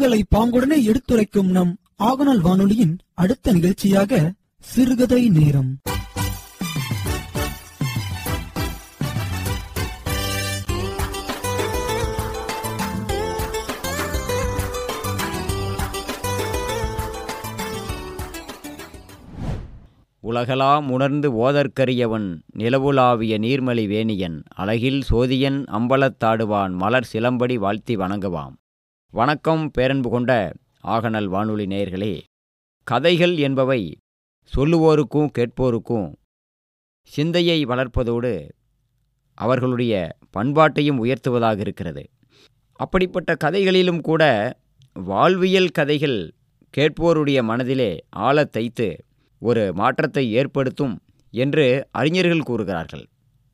நிகழ்வுகளை பாங்குடனே எடுத்துரைக்கும் நம் ஆகநாள் வானொலியின் அடுத்த நிகழ்ச்சியாக சிறுகதை நேரம். உலகலாம் உணர்ந்து ஓதற்கரியவன் நிலவுலாவிய நீர்மலி வேணியன் அழகில் சோதியன் அம்பலத்தாடுவான் மலர் சிலம்படி வாழ்த்தி வணங்குவாம். வணக்கம் பேரன்பு கொண்ட ஆகநல் வானொலி நேயர்களே. கதைகள் என்பவை சொல்லுவோருக்கும் கேட்போருக்கும் சிந்தையை வளர்ப்பதோடு அவர்களுடைய பண்பாட்டையும் உயர்த்துவதாக இருக்கிறது. அப்படிப்பட்ட கதைகளிலும் கூட வாழ்வியல் கதைகள் கேட்போருடைய மனதிலே ஆழத் தைத்து ஒரு மாற்றத்தை ஏற்படுத்தும் என்று அறிஞர்கள் கூறுகிறார்கள்.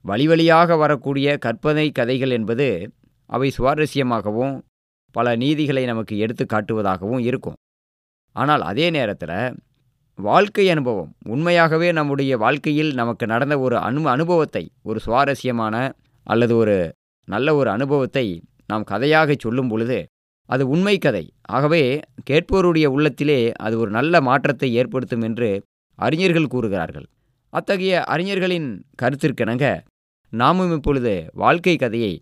வழி வழியாக வரக்கூடிய கற்பனை கதைகள் என்பது அவை சுவாரஸ்யமாகவும் பல நீதிகளை நமக்கு எடுத்து காட்டுவதாகவும் இருக்கும். ஆனால் அதே நேரத்தில் வாழ்க்கை அனுபவம் உண்மையாகவே நம்முடைய வாழ்க்கையில் நமக்கு நடந்த ஒரு அனு அனுபவத்தை ஒரு சுவாரஸ்யமான அல்லது ஒரு நல்ல ஒரு அனுபவத்தை நாம் கதையாக சொல்லும் பொழுது அது உண்மை கதை. ஆகவே கேட்போருடைய உள்ளத்திலே அது ஒரு நல்ல மாற்றத்தை ஏற்படுத்தும் என்று அறிஞர்கள் கூறுகிறார்கள். அத்தகைய அறிஞர்களின் கருத்திற்கிணங்க நாமும் இப்பொழுது வாழ்க்கை கதையை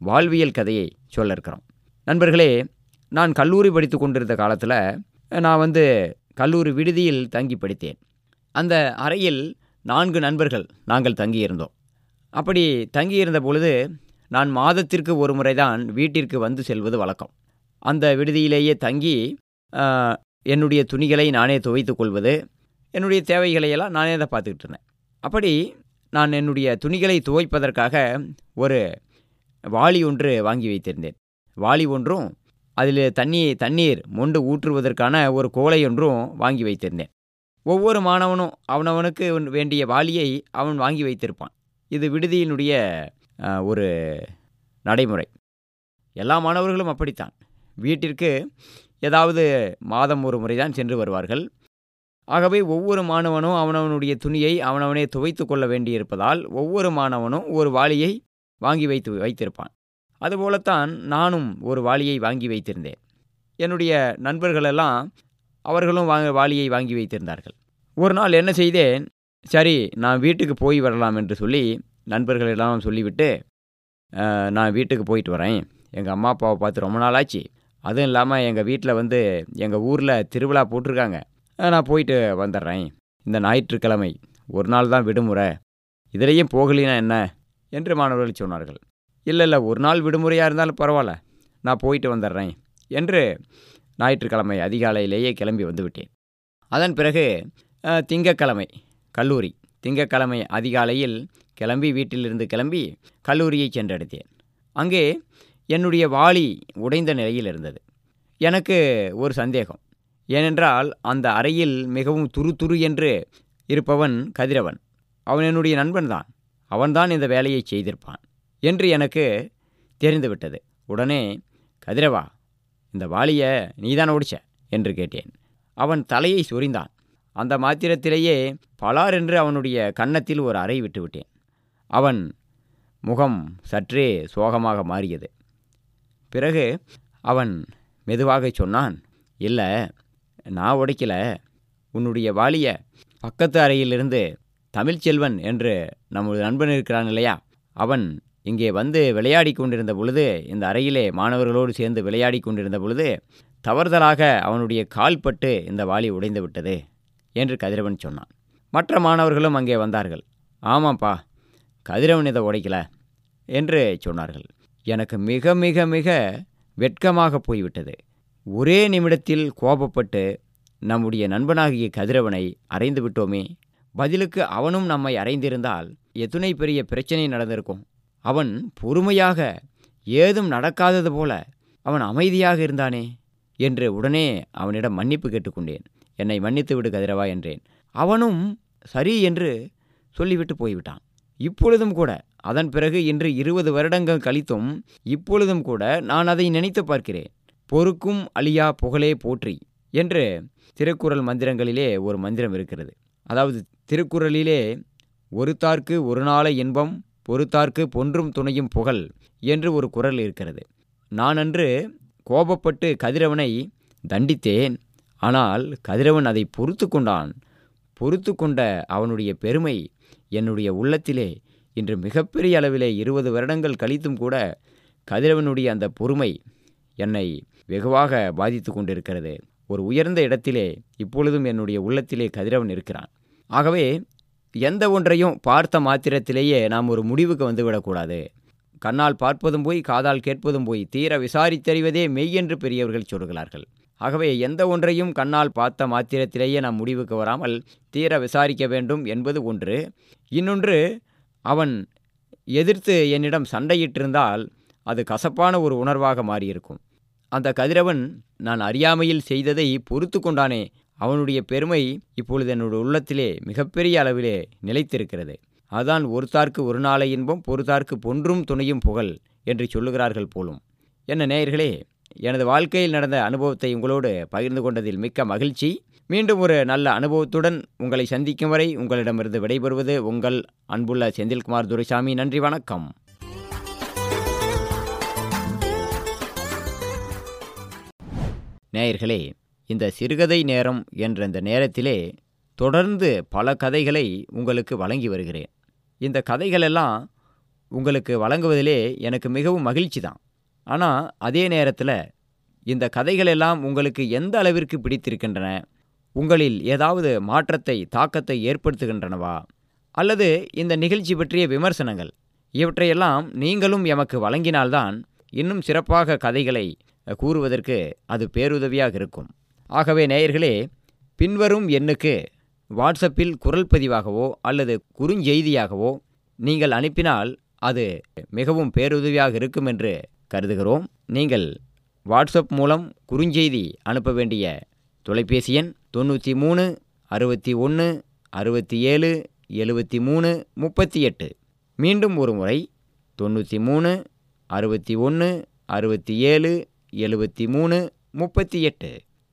வாழ்வியல் கதையை சொல்ல இருக்கிறோம். நண்பர்களே நான் கல்லூரி படித்து கொண்டிருந்த காலத்தில் நான் வந்து கல்லூரி விடுதியில் தங்கி படித்தேன். அந்த அறையில் நான்கு நண்பர்கள் நாங்கள் தங்கியிருந்தோம். அப்படி தங்கியிருந்த பொழுது நான் மாதத்திற்கு ஒரு முறை தான் வீட்டிற்கு வந்து செல்வது வழக்கம். அந்த விடுதியிலேயே தங்கி என்னுடைய துணிகளை நானே துவைத்து கொள்வது என்னுடைய தேவைகளையெல்லாம் நானே தான் பார்த்துக்கிட்டு இருந்தேன். அப்படி நான் என்னுடைய துணிகளை துவைப்பதற்காக ஒரு வாளி ஒன்று வாங்கி வைத்திருந்தேன். வாளி ஒன்றும் அதில் தண்ணி தண்ணீர் மொண்டு ஊற்றுவதற்கான ஒரு கோலை ஒன்றும் வாங்கி வைத்திருந்தேன். ஒவ்வொரு மாணவனும் அவனவனுக்கு வேண்டிய வாளியை அவன் வாங்கி வைத்திருப்பான். இது விடுதியினுடைய ஒரு நடைமுறை. எல்லா மாணவர்களும் அப்படித்தான். வீட்டிற்கு ஏதாவது மாதம் ஒரு முறை தான் சென்று வருவார்கள். ஆகவே ஒவ்வொரு மாணவனும் அவனவனுடைய துணியை அவனவனே துவைத்து கொள்ள வேண்டியிருப்பதால் ஒவ்வொரு மாணவனும் ஒரு வாளியை வாங்கி வைத்து வைத்திருப்பான். அதுபோலத்தான் நானும் ஒரு வாளியை வாங்கி வைத்திருந்தேன். என்னுடைய நண்பர்களெல்லாம் அவர்களும் வாங்க வாளியை வாங்கி வைத்திருந்தார்கள். ஒரு நாள் என்ன செய்தேன் சரி நான் வீட்டுக்கு போய் வரலாம் என்று சொல்லி நண்பர்களெல்லாம் சொல்லிவிட்டு நான் வீட்டுக்கு போயிட்டு வரேன். எங்கள் அம்மா அப்பாவை பார்த்து ரொம்ப நாள் ஆச்சு அதுவும் இல்லாமல் எங்கள் வீட்டில் வந்து எங்கள் ஊரில் திருவிழா போட்டிருக்காங்க. நான் போயிட்டு வந்துடுறேன் இந்த ஞாயிற்றுக்கிழமை ஒரு நாள் தான் விடுமுறை. இதிலையும் போகலினா என்ன? என்று மாணவர்கள் சொன்னார்கள். இல்லை இல்லை ஒரு நாள் விடுமுறையாக இருந்தாலும் பரவாயில்ல நான் போயிட்டு வந்துடுறேன் என்று ஞாயிற்றுக்கிழமை அதிகாலையிலேயே கிளம்பி வந்துவிட்டேன் அதன் பிறகு திங்கக்கிழமை கல்லூரி. திங்கக்கிழமை அதிகாலையில் கிளம்பி வீட்டிலிருந்து கிளம்பி கல்லூரியை சென்றடைத்தேன் அங்கே என்னுடைய வாளி உடைந்த நிலையில் இருந்தது. எனக்கு ஒரு சந்தேகம். ஏனென்றால் அந்த அறையில் மிகவும் துரு துரு என்று இருப்பவன் கதிரவன். அவன் என்னுடைய நண்பன்தான். அவன்தான் இந்த வேலையை செய்திருப்பான். என்று எனக்கு தெரிந்துவிட்டது. உடனே கதிரவா இந்த வாளியை நீதான் ஒடிச்ச? என்று கேட்டேன். அவன் தலையை சொரிந்தான். அந்த மாத்திரத்திலேயே பலார் என்று அவனுடைய கன்னத்தில் ஒரு அறை விட்டுவிட்டேன் அவன் முகம் சற்றே சோகமாக மாறியது. பிறகு அவன் மெதுவாக சொன்னான் இல்லை நான் உடைக்கல உன்னுடைய வாலிய பக்கத்து அறையிலிருந்து தமிழ்ச்செல்வன் என்று நம்முடைய நண்பன் இருக்கிறான் இல்லையா? அவன் இங்கே வந்து விளையாடி கொண்டிருந்த பொழுது இந்த அறையிலே மாணவர்களோடு சேர்ந்து விளையாடி கொண்டிருந்த பொழுது தவறுதலாக அவனுடைய கால் பட்டு இந்த வாளி உடைந்து விட்டது என்று கதிரவன் சொன்னான். மற்ற மாணவர்களும் அங்கே வந்தார்கள். ஆமாப்பா கதிரவன் இதை உடைக்கல என்று சொன்னார்கள். எனக்கு மிக மிக மிக வெட்கமாக போய்விட்டது. ஒரே நிமிடத்தில் கோபப்பட்டு நம்முடைய நண்பனாகிய கதிரவனை அறைந்து விட்டோமே. பதிலுக்கு அவனும் நம்மை அறைந்திருந்தால் எத்துணை பெரிய பிரச்சனை நடந்திருக்கும். அவன் பொறுமையாக ஏதும் நடக்காதது போல அவன் அமைதியாக இருந்தானே என்று உடனே அவனிடம் மன்னிப்பு கேட்டுக்கொண்டேன். என்னை மன்னித்து விடு கதிரவா என்றேன். அவனும் சரி என்று சொல்லிவிட்டு போய்விட்டான். இப்பொழுதும் கூட அதன் பிறகு இன்று இருபது வருடங்கள் கழித்தும் இப்பொழுதும் கூட நான் அதை நினைத்து பார்க்கிறேன். பொறுக்கும் அழியா புகழே போற்றி என்று திருக்குறள் மந்திரங்களிலே ஒரு மந்திரம் இருக்கிறது. அதாவது திருக்குறளிலே ஒருத்தார்க்கு ஒரு நாள இன்பம் பொறுத்தார்க்கு பொன்றும் துணையும் புகழ் என்று ஒரு குரல் இருக்கிறது. நான் அன்று கோபப்பட்டு கதிரவனை தண்டித்தேன். ஆனால் கதிரவன் அதை பொறுத்து கொண்டான். பொறுத்து கொண்ட அவனுடைய பெருமை என்னுடைய உள்ளத்திலே இன்று மிகப்பெரிய அளவிலே இருபது வருடங்கள் கழித்தும் கூட கதிரவனுடைய அந்த பொறுமை என்னை வெகுவாக பாதித்து கொண்டிருக்கிறது. ஒரு உயர்ந்த இடத்திலே இப்பொழுதும் என்னுடைய உள்ளத்திலே கதிரவன் இருக்கிறான். ஆகவே எந்த ஒன்றையும் பார்த்த மாத்திரத்திலேயே நாம் ஒரு முடிவுக்கு வந்துவிடக்கூடாது. கண்ணால் பார்ப்பதும் போய் காதால் கேட்பதும் போய் தீர விசாரித்தறிவதே மெய் என்று பெரியவர்கள் சொல்கிறார்கள். ஆகவே எந்த ஒன்றையும் கண்ணால் பார்த்த மாத்திரத்திலேயே நாம் முடிவுக்கு வராமல் தீர விசாரிக்க வேண்டும் என்பது ஒன்று. இன்னொன்று அவன் எதிர்த்து என்னிடம் சண்டையிட்டிருந்தால் அது கசப்பான ஒரு உணர்வாக மாறியிருக்கும். அந்த கதிரவன் நான் அறியாமையில் செய்ததை பொறுத்து கொண்டானே அவனுடைய பெருமை இப்பொழுது என்னுடைய உள்ளத்திலே மிகப்பெரிய அளவிலே நிலைத்திருக்கிறது. அதான் ஒருத்தார்க்கு ஒரு நாளை இன்பம் பொறுத்தார்க்கு பொன்றும் துணையும் புகழ் என்று சொல்லுகிறார்கள் போலும். என்ன நேயர்களே எனது வாழ்க்கையில் நடந்த அனுபவத்தை உங்களோடு பகிர்ந்து கொண்டதில் மிக்க மகிழ்ச்சி. மீண்டும் ஒரு நல்ல அனுபவத்துடன் உங்களை சந்திக்கும் வரை உங்களிடமிருந்து விடைபெறுவது உங்கள் அன்புள்ள செந்தில்குமார் துரைசாமி. நன்றி வணக்கம். நேயர்களே இந்த சிறுகதை நேரம் என்ற இந்த நேரத்திலே தொடர்ந்து பல கதைகளை உங்களுக்கு வழங்கி வருகிறேன். இந்த கதைகளெல்லாம் உங்களுக்கு வழங்குவதிலே எனக்கு மிகவும் மகிழ்ச்சி தான் ஆனால் அதே நேரத்தில் இந்த கதைகளெல்லாம் உங்களுக்கு எந்த அளவிற்கு பிடித்திருக்கின்றன? உங்களில் ஏதாவது மாற்றத்தை தாக்கத்தை ஏற்படுத்துகின்றனவா? அல்லது இந்த நிகழ்ச்சி பற்றிய விமர்சனங்கள் இவற்றையெல்லாம் நீங்களும் எமக்கு வழங்கினால்தான் இன்னும் சிறப்பாக கதைகளை கூறுவதற்கு அது பேருதவியாக இருக்கும். ஆகவே நேயர்களே பின்வரும் எண்ணுக்கு வாட்ஸ்அப்பில் குரல் பதிவாகவோ அல்லது குறுஞ்செய்தியாகவோ நீங்கள் அனுப்பினால் அது மிகவும் பேருதவியாக இருக்கும் என்று கருதுகிறோம். நீங்கள் வாட்ஸ்அப் மூலம் குறுஞ்செய்தி அனுப்ப வேண்டிய தொலைபேசி எண் தொண்ணூற்றி மூணு அறுபத்தி ஒன்று அறுபத்தி ஏழு எழுபத்தி மூணு முப்பத்தி எட்டு. மீண்டும் ஒரு முறை தொண்ணூற்றி மூணு அறுபத்தி ஒன்று அறுபத்தி ஏழு எழுபத்தி மூணு முப்பத்தி எட்டு.